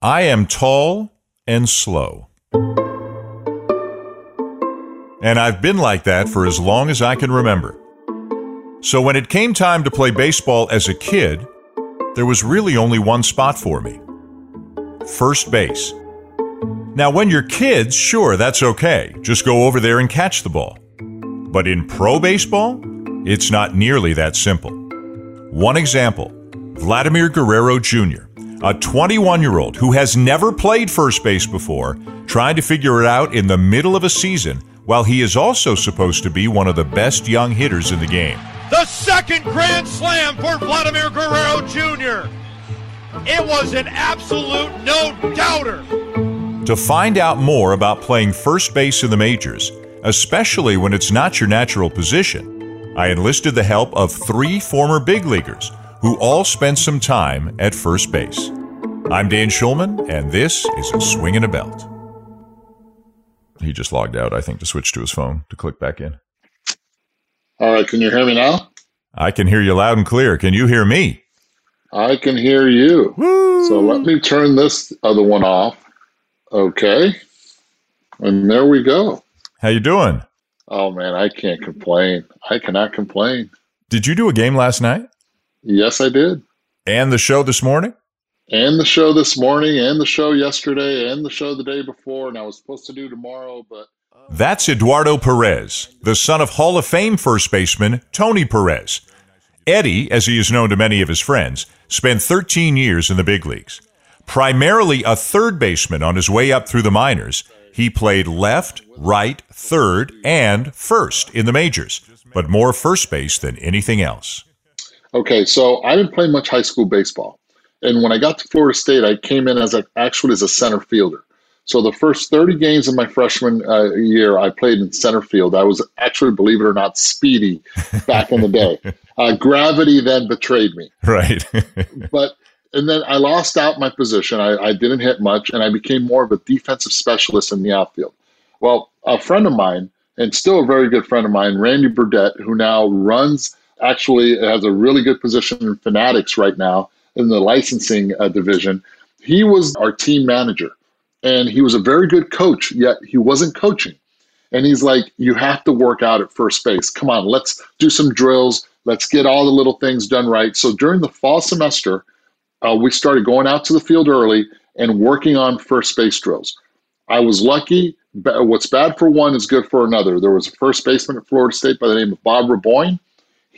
I am tall and slow. And I've been like that for as long as I can remember. So when it came time to play baseball as a kid, there was really only one spot for me first base. Now, when you're kids, sure, that's okay. Just go over there and catch the ball. But in pro baseball, it's not nearly that simple. One example Vladimir Guerrero Jr., a 21 year old who has never played first base before, trying to figure it out in the middle of a season while he is also supposed to be one of the best young hitters in the game. The second grand slam for Vladimir Guerrero Jr. It was an absolute no doubter. To find out more about playing first base in the majors, especially when it's not your natural position, I enlisted the help of three former big leaguers who all spent some time at first base. I'm Dan Shulman, and this is a swing and a belt. He just logged out, I think, to switch to his phone to click back in. All right, can you hear me now? I can hear you loud and clear. Can you hear me? I can hear you. Woo! So let me turn this other one off. Okay. And there we go. How you doing? Oh man, I can't complain. I cannot complain. Did you do a game last night? Yes, I did. And the show this morning? And the show this morning, and the show yesterday, and the show the day before, and I was supposed to do tomorrow, but That's Eduardo Perez, the son of Hall of Fame first baseman Tony Perez. Eddie, as he is known to many of his friends, spent 13 years in the big leagues. Primarily a third baseman on his way up through the minors, he played left, right, third, and first in the majors, but more first base than anything else. Okay, so I didn't play much high school baseball, and when I got to Florida State, I came in as a, actually as a center fielder. So the first 30 games of my freshman uh, year, I played in center field. I was actually, believe it or not, speedy back in the day. Uh, gravity then betrayed me, Right. but and then I lost out my position. I, I didn't hit much, and I became more of a defensive specialist in the outfield. Well, a friend of mine, and still a very good friend of mine, Randy Burdett, who now runs actually has a really good position in Fanatics right now in the licensing uh, division. He was our team manager, and he was a very good coach. Yet he wasn't coaching, and he's like, "You have to work out at first base. Come on, let's do some drills. Let's get all the little things done right." So during the fall semester, uh, we started going out to the field early and working on first base drills. I was lucky. What's bad for one is good for another. There was a first baseman at Florida State by the name of Bob Raboyne.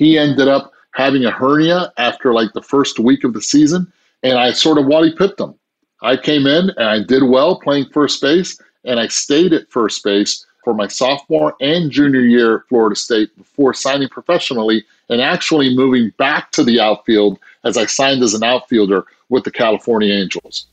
He ended up having a hernia after like the first week of the season, and I sort of Wally pipped him. I came in and I did well playing first base, and I stayed at first base for my sophomore and junior year at Florida State before signing professionally and actually moving back to the outfield as I signed as an outfielder with the California Angels.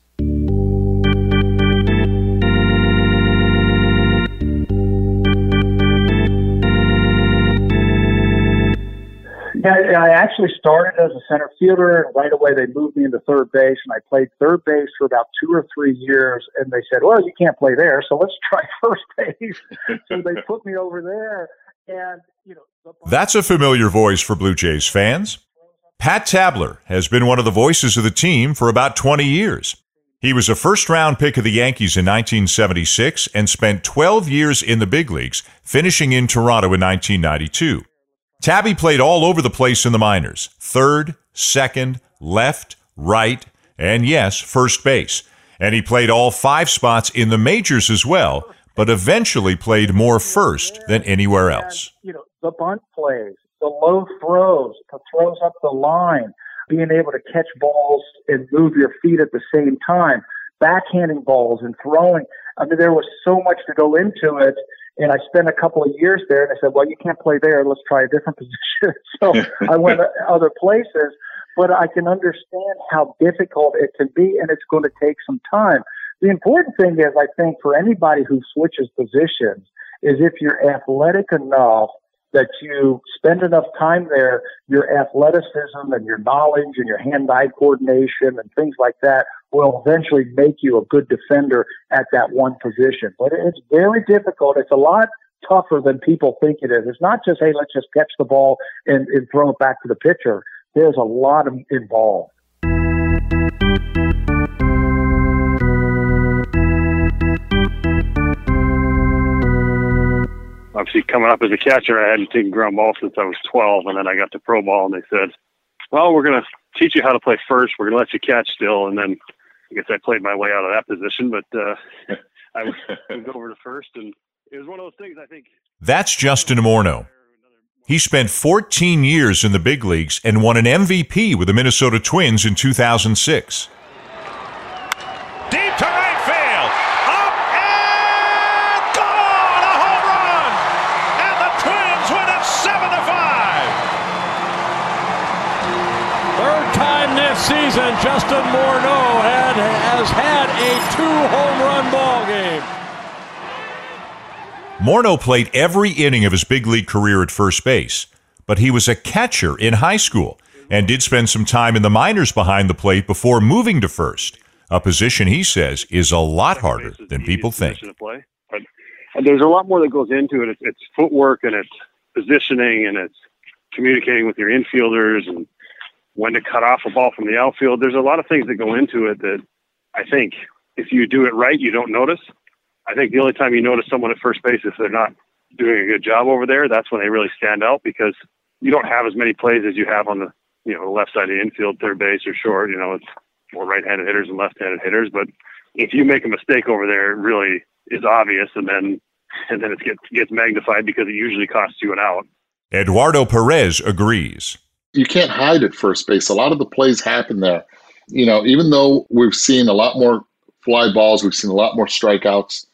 I actually started as a center fielder, and right away they moved me into third base, and I played third base for about two or three years. And they said, "Well, you can't play there, so let's try first base." so they put me over there, and you know. That's a familiar voice for Blue Jays fans. Pat Tabler has been one of the voices of the team for about 20 years. He was a first round pick of the Yankees in 1976 and spent 12 years in the big leagues, finishing in Toronto in 1992. Tabby played all over the place in the minors third, second, left, right, and yes, first base. And he played all five spots in the majors as well, but eventually played more first than anywhere else. And, you know, the bunt plays, the low throws, the throws up the line, being able to catch balls and move your feet at the same time, backhanding balls and throwing. I mean, there was so much to go into it. And I spent a couple of years there, and I said, "Well, you can't play there. Let's try a different position." so I went to other places, but I can understand how difficult it can be, and it's going to take some time. The important thing is, I think, for anybody who switches positions, is if you're athletic enough that you spend enough time there, your athleticism and your knowledge and your hand-eye coordination and things like that will eventually make you a good defender at that one position. But it's very difficult. It's a lot tougher than people think it is. It's not just, hey, let's just catch the ball and, and throw it back to the pitcher. There's a lot of involved. Obviously, coming up as a catcher, I hadn't taken ground ball since I was 12, and then I got to pro ball, and they said, "Well, we're going to teach you how to play first. We're going to let you catch still, and then I guess I played my way out of that position, but uh, I moved over to first, and it was one of those things. I think that's Justin Morneau. He spent 14 years in the big leagues and won an MVP with the Minnesota Twins in 2006. Deep to right field, up and gone! A home run, and the Twins win it seven to five. Third time this season, Justin Morneau had, has had a two home run ball game. Morneau played every inning of his big league career at first base, but he was a catcher in high school and did spend some time in the minors behind the plate before moving to first, a position he says is a lot harder than people think. But there's a lot more that goes into it. It's, it's footwork and it's positioning and it's communicating with your infielders and when to cut off a ball from the outfield. There's a lot of things that go into it that I think if you do it right, you don't notice. I think the only time you notice someone at first base if they're not doing a good job over there, that's when they really stand out because you don't have as many plays as you have on the you know the left side of the infield, third base or short. You know, it's more right-handed hitters and left-handed hitters. But if you make a mistake over there, it really is obvious, and then and then it gets gets magnified because it usually costs you an out. Eduardo Perez agrees you can't hide at first base. A lot of the plays happen there. You know, even though we've seen a lot more fly balls, we've seen a lot more strikeouts.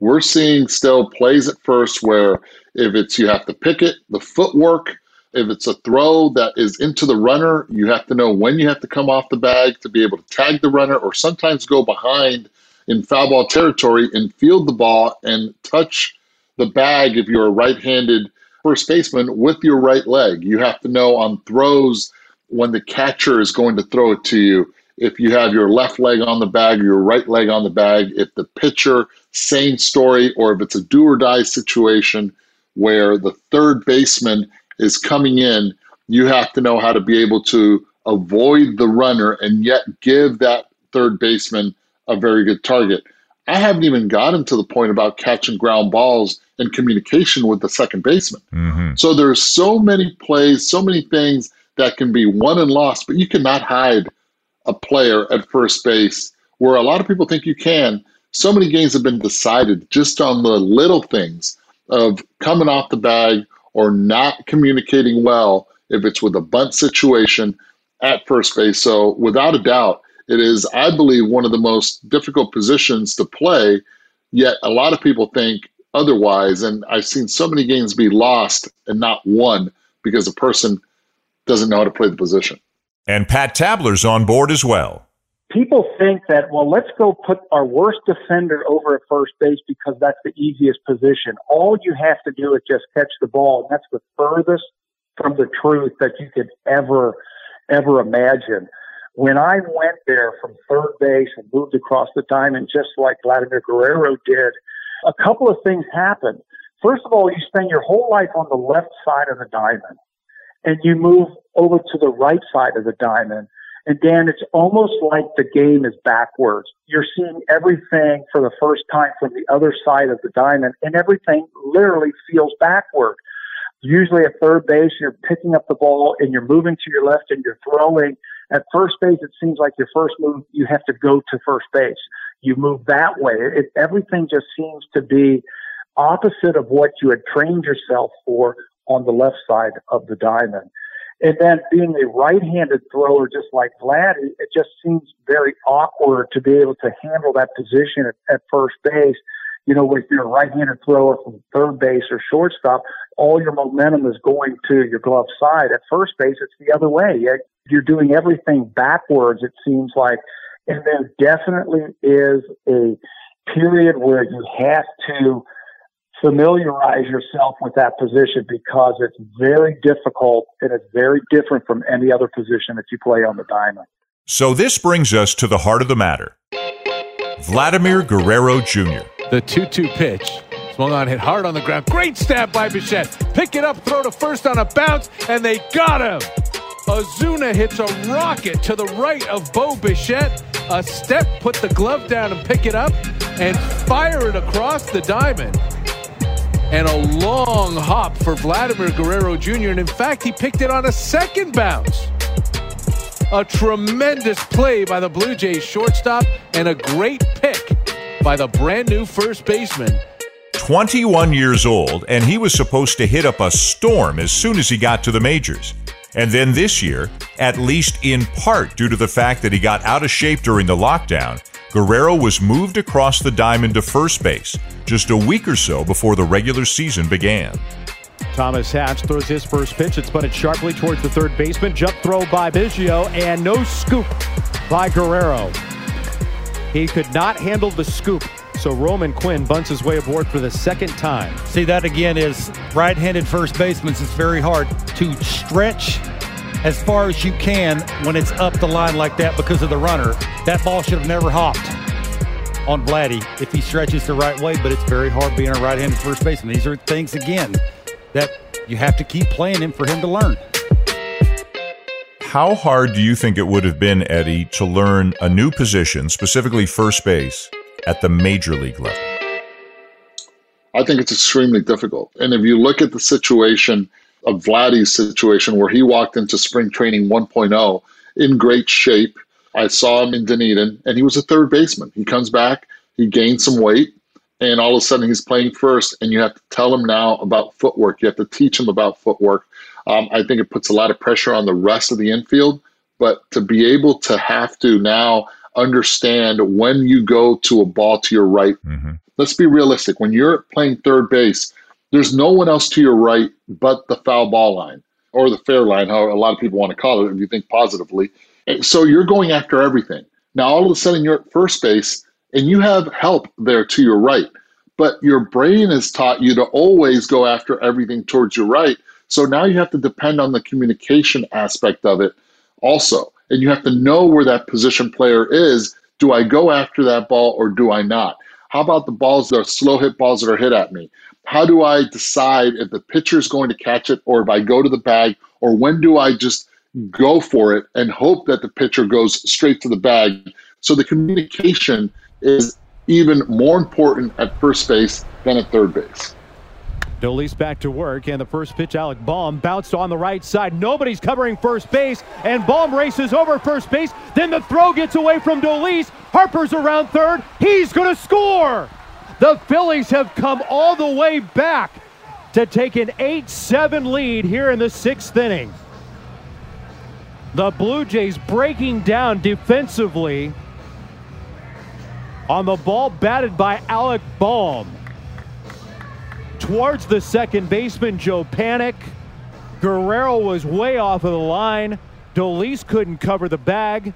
We're seeing still plays at first where if it's you have to pick it, the footwork, if it's a throw that is into the runner, you have to know when you have to come off the bag to be able to tag the runner or sometimes go behind in foul ball territory and field the ball and touch the bag if you're a right-handed first baseman with your right leg. You have to know on throws when the catcher is going to throw it to you. If you have your left leg on the bag or your right leg on the bag, if the pitcher, same story, or if it's a do or die situation where the third baseman is coming in, you have to know how to be able to avoid the runner and yet give that third baseman a very good target. I haven't even gotten to the point about catching ground balls and communication with the second baseman. Mm-hmm. So there's so many plays, so many things that can be won and lost, but you cannot hide a player at first base where a lot of people think you can. So many games have been decided just on the little things of coming off the bag or not communicating well if it's with a bunt situation at first base. So without a doubt, it is, I believe, one of the most difficult positions to play. Yet a lot of people think otherwise. And I've seen so many games be lost and not won because a person doesn't know how to play the position. And Pat Tabler's on board as well. People think that, well, let's go put our worst defender over at first base because that's the easiest position. All you have to do is just catch the ball. And that's the furthest from the truth that you could ever, ever imagine. When I went there from third base and moved across the diamond, just like Vladimir Guerrero did, a couple of things happened. First of all, you spend your whole life on the left side of the diamond and you move over to the right side of the diamond. And Dan, it's almost like the game is backwards. You're seeing everything for the first time from the other side of the diamond and everything literally feels backward. Usually at third base, you're picking up the ball and you're moving to your left and you're throwing. At first base, it seems like your first move, you have to go to first base. You move that way. It, everything just seems to be opposite of what you had trained yourself for on the left side of the diamond. And then being a right-handed thrower, just like Vlad, it just seems very awkward to be able to handle that position at, at first base you know, you're a right-handed thrower from third base or shortstop, all your momentum is going to your glove side. At first base, it's the other way. You're doing everything backwards, it seems like. And there definitely is a period where you have to familiarize yourself with that position because it's very difficult and it's very different from any other position that you play on the diamond. So this brings us to the heart of the matter. Vladimir Guerrero Jr. The 2 2 pitch. Swung on, hit hard on the ground. Great stab by Bichette. Pick it up, throw to first on a bounce, and they got him. Acuña hits a rocket to the right of Bo Bichette. A step, put the glove down and pick it up, and fire it across the diamond. And a long hop for Vladimir Guerrero Jr. And in fact, he picked it on a second bounce. A tremendous play by the Blue Jays shortstop and a great pick by the brand new first baseman. 21 years old, and he was supposed to hit up a storm as soon as he got to the majors. And then this year, at least in part due to the fact that he got out of shape during the lockdown, Guerrero was moved across the diamond to first base just a week or so before the regular season began. Thomas Hatch throws his first pitch. It's spun sharply towards the third baseman. Jump throw by Biggio and no scoop by Guerrero. He could not handle the scoop. So Roman Quinn bunts his way aboard for the second time. See, that again is right handed first baseman. It's very hard to stretch as far as you can when it's up the line like that because of the runner. That ball should have never hopped on Vladdy if he stretches the right way, but it's very hard being a right handed first baseman. These are things, again, that you have to keep playing him for him to learn. How hard do you think it would have been, Eddie, to learn a new position, specifically first base, at the major league level? I think it's extremely difficult. And if you look at the situation of Vladdy's situation where he walked into spring training 1.0 in great shape, I saw him in Dunedin and he was a third baseman. He comes back, he gained some weight, and all of a sudden he's playing first, and you have to tell him now about footwork. You have to teach him about footwork. Um, I think it puts a lot of pressure on the rest of the infield, but to be able to have to now understand when you go to a ball to your right. Mm-hmm. Let's be realistic. When you're playing third base, there's no one else to your right but the foul ball line or the fair line, how a lot of people want to call it if you think positively. And so you're going after everything. Now, all of a sudden, you're at first base and you have help there to your right, but your brain has taught you to always go after everything towards your right. So now you have to depend on the communication aspect of it also and you have to know where that position player is. Do I go after that ball or do I not? How about the balls that are slow hit balls that are hit at me? How do I decide if the pitcher is going to catch it or if I go to the bag or when do I just go for it and hope that the pitcher goes straight to the bag? So the communication is even more important at first base than at third base. Dolis back to work, and the first pitch, Alec Bohm bounced on the right side. Nobody's covering first base, and Bohm races over first base. Then the throw gets away from Dolis. Harper's around third. He's going to score. The Phillies have come all the way back to take an 8 7 lead here in the sixth inning. The Blue Jays breaking down defensively on the ball batted by Alec Bohm towards the second baseman, Joe Panik. Guerrero was way off of the line. Dolis couldn't cover the bag.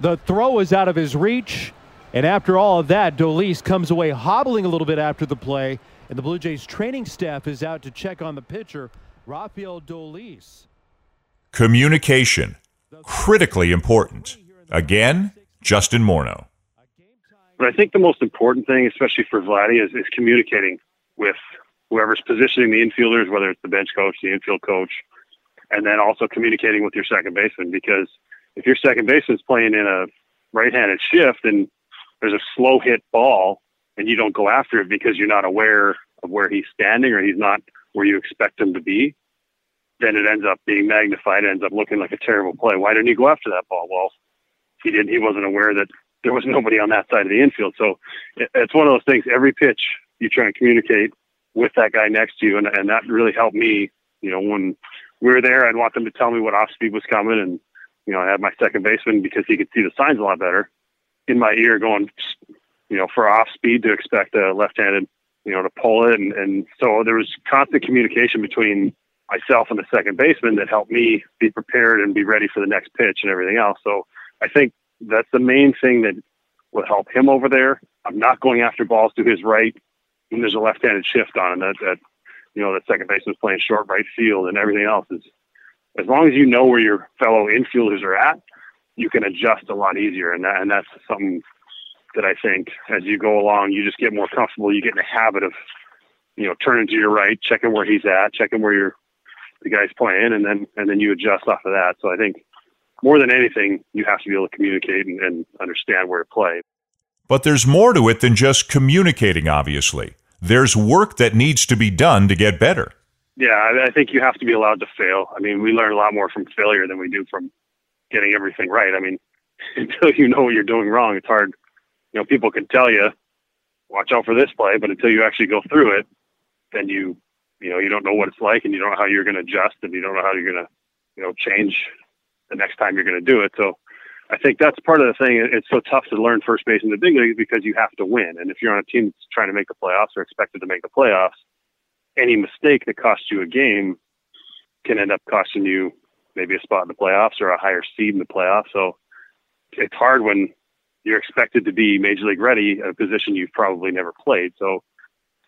The throw was out of his reach. And after all of that, Dolis comes away hobbling a little bit after the play. And the Blue Jays training staff is out to check on the pitcher, Rafael Dolis. Communication, critically important. Again, Justin Morneau. But I think the most important thing, especially for Vladdy, is, is communicating with whoever's positioning the infielders, whether it's the bench coach, the infield coach, and then also communicating with your second baseman. Because if your second baseman's playing in a right-handed shift and there's a slow hit ball and you don't go after it because you're not aware of where he's standing or he's not where you expect him to be, then it ends up being magnified. It ends up looking like a terrible play. Why didn't he go after that ball? Well, he didn't. He wasn't aware that there was nobody on that side of the infield. So it's one of those things. Every pitch you try and communicate with that guy next to you, and and that really helped me. You know, when we were there, I'd want them to tell me what off speed was coming, and you know, I had my second baseman because he could see the signs a lot better in my ear, going, you know, for off speed to expect a left-handed, you know, to pull it, and and so there was constant communication between myself and the second baseman that helped me be prepared and be ready for the next pitch and everything else. So I think that's the main thing that will help him over there. I'm not going after balls to his right when there's a left-handed shift on, and that, that you know that second baseman's playing short right field, and everything else is as long as you know where your fellow infielders are at, you can adjust a lot easier, and that and that's something that I think as you go along, you just get more comfortable. You get in the habit of you know turning to your right, checking where he's at, checking where your the guy's playing, and then and then you adjust off of that. So I think more than anything, you have to be able to communicate and, and understand where to play. But there's more to it than just communicating, obviously. there's work that needs to be done to get better. Yeah, I, I think you have to be allowed to fail. I mean, we learn a lot more from failure than we do from getting everything right. I mean, until you know what you're doing wrong, it's hard. You know, people can tell you, watch out for this play, but until you actually go through it, then you, you know, you don't know what it's like and you don't know how you're going to adjust and you don't know how you're going to, you know, change the next time you're going to do it. So I think that's part of the thing. It's so tough to learn first base in the big leagues because you have to win. And if you're on a team that's trying to make the playoffs or expected to make the playoffs, any mistake that costs you a game can end up costing you maybe a spot in the playoffs or a higher seed in the playoffs. So it's hard when you're expected to be major league ready a position you've probably never played. So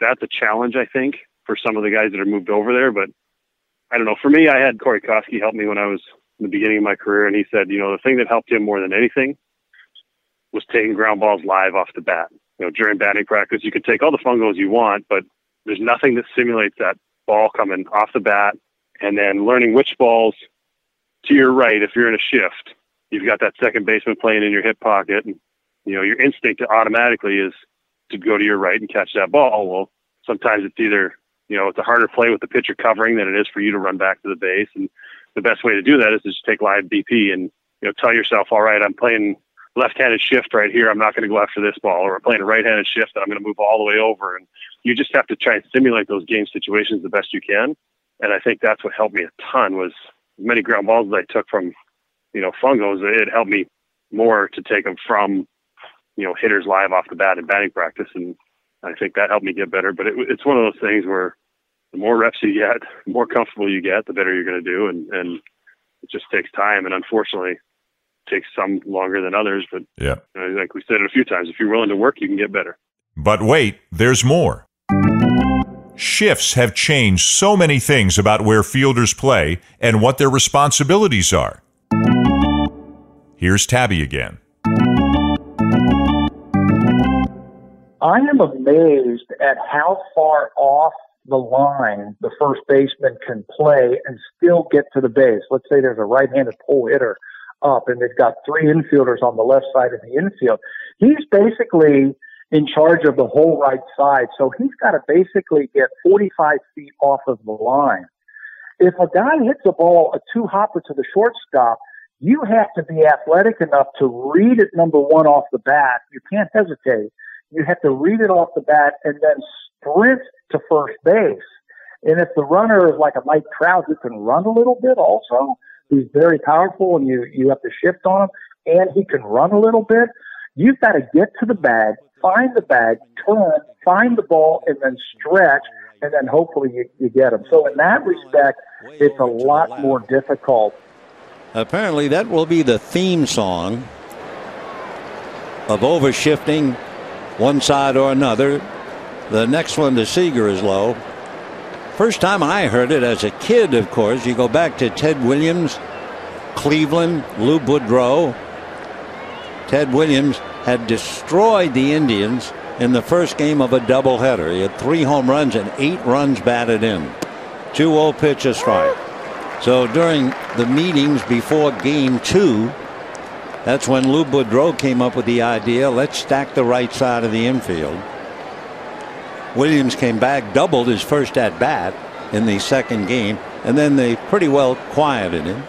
that's a challenge, I think, for some of the guys that are moved over there. But I don't know. For me, I had Corey Koskie help me when I was in the beginning of my career, and he said, you know, the thing that helped him more than anything was taking ground balls live off the bat. You know, during batting practice, you can take all the fungos you want, but there's nothing that simulates that ball coming off the bat, and then learning which balls to your right if you're in a shift. You've got that second baseman playing in your hip pocket, and you know your instinct automatically is to go to your right and catch that ball. Well, sometimes it's either you know it's a harder play with the pitcher covering than it is for you to run back to the base, and the best way to do that is to just take live BP and you know tell yourself, all right, I'm playing left-handed shift right here. I'm not going to go after this ball, or I'm playing a right-handed shift and I'm going to move all the way over. And you just have to try and simulate those game situations the best you can. And I think that's what helped me a ton was many ground balls that I took from you know fungos. It helped me more to take them from you know hitters live off the bat in batting practice, and I think that helped me get better. But it, it's one of those things where the more reps you get, the more comfortable you get, the better you're going to do. And, and it just takes time. And unfortunately, it takes some longer than others. But yeah, you know, like we said it a few times, if you're willing to work, you can get better. But wait, there's more. Shifts have changed so many things about where fielders play and what their responsibilities are. Here's Tabby again. I am amazed at how far off the line the first baseman can play and still get to the base. Let's say there's a right-handed pull hitter up and they've got three infielders on the left side of the infield. He's basically in charge of the whole right side. So he's got to basically get 45 feet off of the line. If a guy hits a ball, a two hopper to the shortstop, you have to be athletic enough to read it number one off the bat. You can't hesitate. You have to read it off the bat and then sprint to first base. And if the runner is like a Mike Trout who can run a little bit also, he's very powerful and you, you have to shift on him and he can run a little bit, you've got to get to the bag, find the bag, turn, find the ball, and then stretch, and then hopefully you, you get them. So in that respect, it's a lot more difficult. Apparently, that will be the theme song of overshifting one side or another the next one to Seeger is low. First time I heard it as a kid, of course, you go back to Ted Williams, Cleveland, Lou Boudreau. Ted Williams had destroyed the Indians in the first game of a doubleheader. He had three home runs and eight runs batted in. 2 0 pitch a strike. So during the meetings before game two, that's when Lou Boudreau came up with the idea let's stack the right side of the infield. Williams came back, doubled his first at bat in the second game, and then they pretty well quieted him.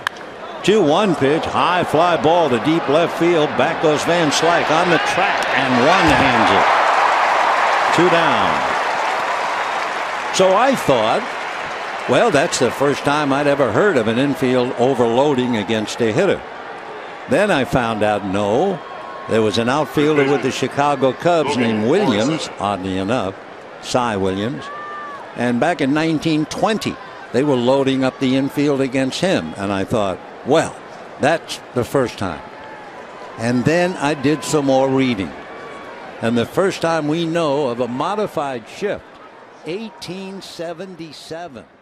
2 1 pitch, high fly ball to deep left field. Back goes Van Slyke on the track and one hands it. Two down. So I thought, well, that's the first time I'd ever heard of an infield overloading against a hitter. Then I found out no, there was an outfielder with the Chicago Cubs named Williams, oddly enough, Cy Williams. And back in 1920, they were loading up the infield against him. And I thought, well, that's the first time. And then I did some more reading. And the first time we know of a modified shift, 1877.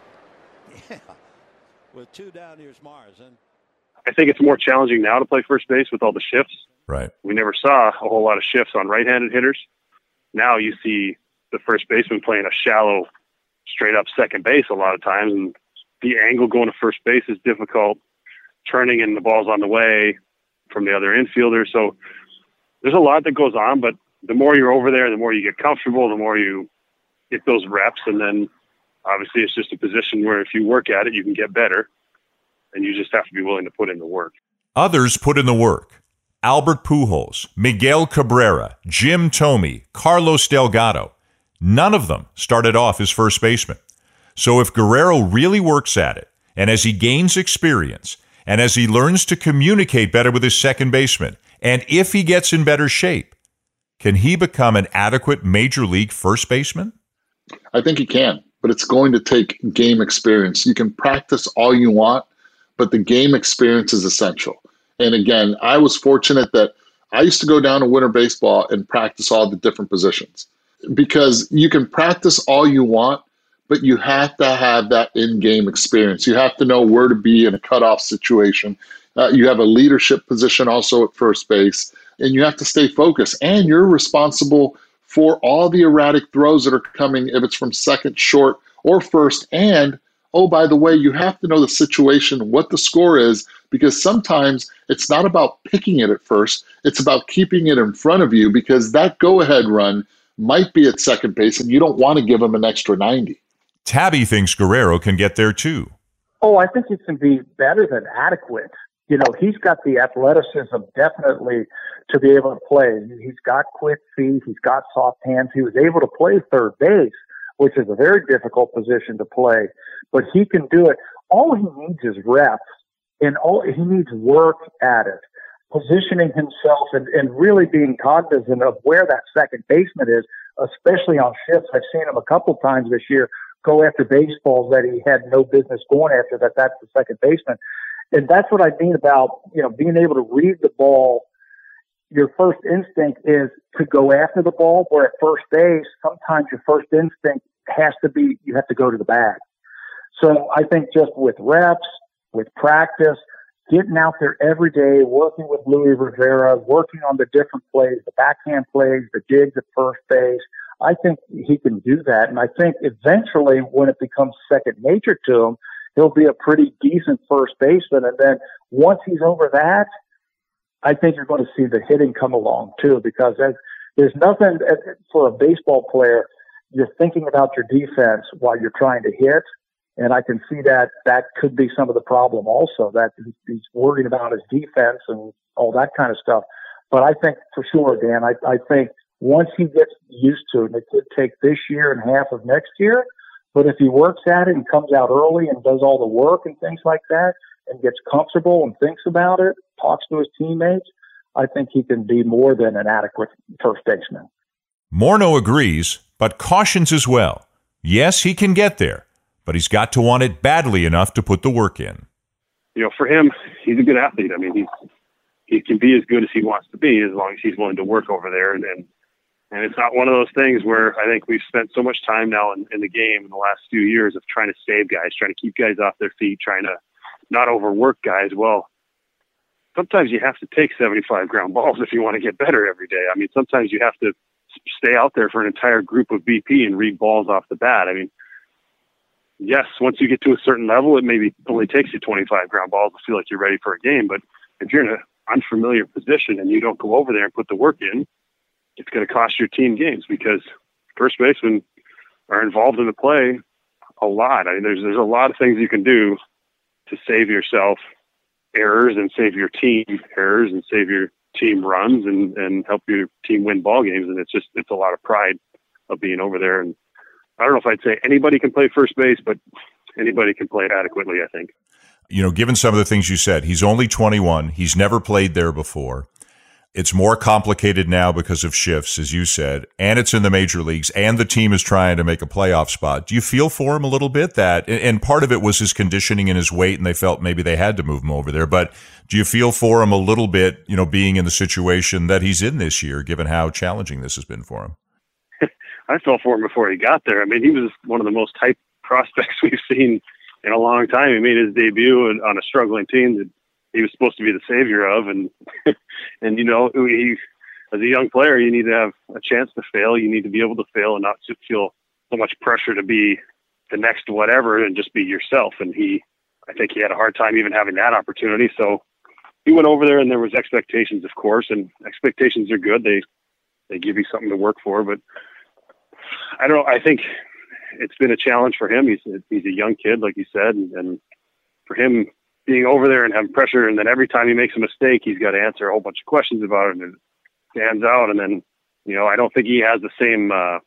Yeah. With two down, here's Mars. And I think it's more challenging now to play first base with all the shifts. Right. We never saw a whole lot of shifts on right handed hitters. Now you see the first baseman playing a shallow, straight up second base a lot of times, and the angle going to first base is difficult. Turning and the ball's on the way from the other infielder, so there's a lot that goes on. But the more you're over there, the more you get comfortable, the more you get those reps, and then obviously it's just a position where if you work at it, you can get better, and you just have to be willing to put in the work. Others put in the work. Albert Pujols, Miguel Cabrera, Jim Thome, Carlos Delgado. None of them started off as first baseman. So if Guerrero really works at it, and as he gains experience, and as he learns to communicate better with his second baseman, and if he gets in better shape, can he become an adequate major league first baseman? I think he can, but it's going to take game experience. You can practice all you want, but the game experience is essential. And again, I was fortunate that I used to go down to winter baseball and practice all the different positions because you can practice all you want, but you have to have that in game experience. You have to know where to be in a cutoff situation. Uh, you have a leadership position also at first base, and you have to stay focused. And you're responsible for all the erratic throws that are coming, if it's from second, short, or first. And oh, by the way, you have to know the situation, what the score is, because sometimes it's not about picking it at first, it's about keeping it in front of you because that go ahead run might be at second base and you don't want to give him an extra 90. Tabby thinks Guerrero can get there too. Oh, I think he can be better than adequate. You know, he's got the athleticism definitely to be able to play. He's got quick feet, he's got soft hands. He was able to play third base, which is a very difficult position to play, but he can do it. All he needs is reps and all he needs work at it positioning himself and, and really being cognizant of where that second baseman is, especially on shifts. I've seen him a couple times this year go after baseballs that he had no business going after. That that's the second baseman, and that's what I mean about you know being able to read the ball. Your first instinct is to go after the ball, where at first base, sometimes your first instinct has to be you have to go to the bag. So I think just with reps, with practice, getting out there every day, working with Louis Rivera, working on the different plays, the backhand plays, the digs at first base. I think he can do that. And I think eventually when it becomes second nature to him, he'll be a pretty decent first baseman. And then once he's over that, I think you're going to see the hitting come along too, because there's nothing for a baseball player. You're thinking about your defense while you're trying to hit. And I can see that that could be some of the problem also, that he's worried about his defense and all that kind of stuff. But I think for sure, Dan, I, I think once he gets used to it, and it could take this year and half of next year, but if he works at it and comes out early and does all the work and things like that and gets comfortable and thinks about it, talks to his teammates, I think he can be more than an adequate first baseman. Morneau agrees, but cautions as well. Yes, he can get there, but he's got to want it badly enough to put the work in. You know, for him, he's a good athlete. I mean, he's he can be as good as he wants to be as long as he's willing to work over there. And and, and it's not one of those things where I think we've spent so much time now in, in the game in the last few years of trying to save guys, trying to keep guys off their feet, trying to not overwork guys. Well, sometimes you have to take 75 ground balls if you want to get better every day. I mean, sometimes you have to stay out there for an entire group of BP and read balls off the bat. I mean, yes, once you get to a certain level, it maybe only takes you 25 ground balls to feel like you're ready for a game. But if you're in an unfamiliar position and you don't go over there and put the work in, it's going to cost your team games because first basemen are involved in the play a lot. I mean, there's there's a lot of things you can do to save yourself errors and save your team errors and save your team runs and and help your team win ball games. And it's just it's a lot of pride of being over there and I don't know if I'd say anybody can play first base, but anybody can play it adequately, I think. You know, given some of the things you said, he's only 21. He's never played there before. It's more complicated now because of shifts, as you said, and it's in the major leagues, and the team is trying to make a playoff spot. Do you feel for him a little bit that, and part of it was his conditioning and his weight, and they felt maybe they had to move him over there, but do you feel for him a little bit, you know, being in the situation that he's in this year, given how challenging this has been for him? I felt for him before he got there. I mean, he was one of the most hyped prospects we've seen in a long time. He made his debut on a struggling team that he was supposed to be the savior of, and and you know, he as a young player, you need to have a chance to fail. You need to be able to fail and not feel so much pressure to be the next whatever and just be yourself. And he, I think he had a hard time even having that opportunity. So he went over there and there was expectations, of course, and expectations are good. They, they give you something to work for, but I don't know. I think it's been a challenge for him. He's he's a young kid, like you said, and, and for him being over there and having pressure, and then every time he makes a mistake, he's got to answer a whole bunch of questions about it, and it stands out. And then, you know, I don't think he has the same uh,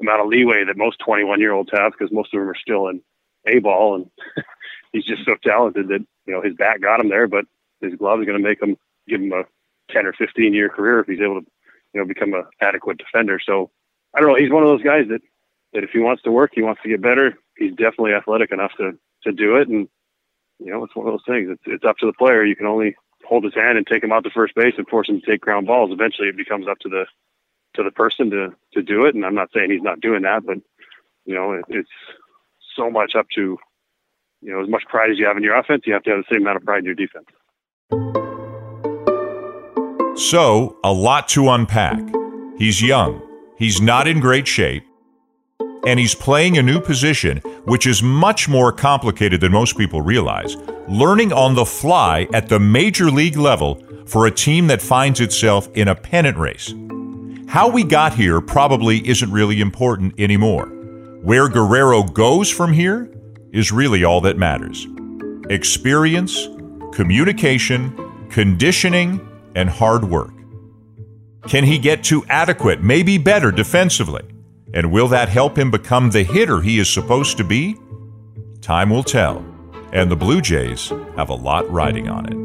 amount of leeway that most 21 year olds have because most of them are still in A ball, and he's just so talented that you know his bat got him there, but his glove is going to make him give him a 10 or 15 year career if he's able to, you know, become an adequate defender. So I don't know. He's one of those guys that that if he wants to work, he wants to get better. He's definitely athletic enough to to do it, and you know, it's one of those things. It's it's up to the player. You can only hold his hand and take him out to first base and force him to take ground balls. Eventually, it becomes up to the to the person to to do it. And I'm not saying he's not doing that, but you know, it, it's so much up to you know as much pride as you have in your offense, you have to have the same amount of pride in your defense. So, a lot to unpack. He's young. He's not in great shape and he's playing a new position, which is much more complicated than most people realize. Learning on the fly at the major league level for a team that finds itself in a pennant race. How we got here probably isn't really important anymore. Where Guerrero goes from here is really all that matters. Experience, communication, conditioning, and hard work. Can he get to adequate, maybe better defensively? And will that help him become the hitter he is supposed to be? Time will tell, and the Blue Jays have a lot riding on it.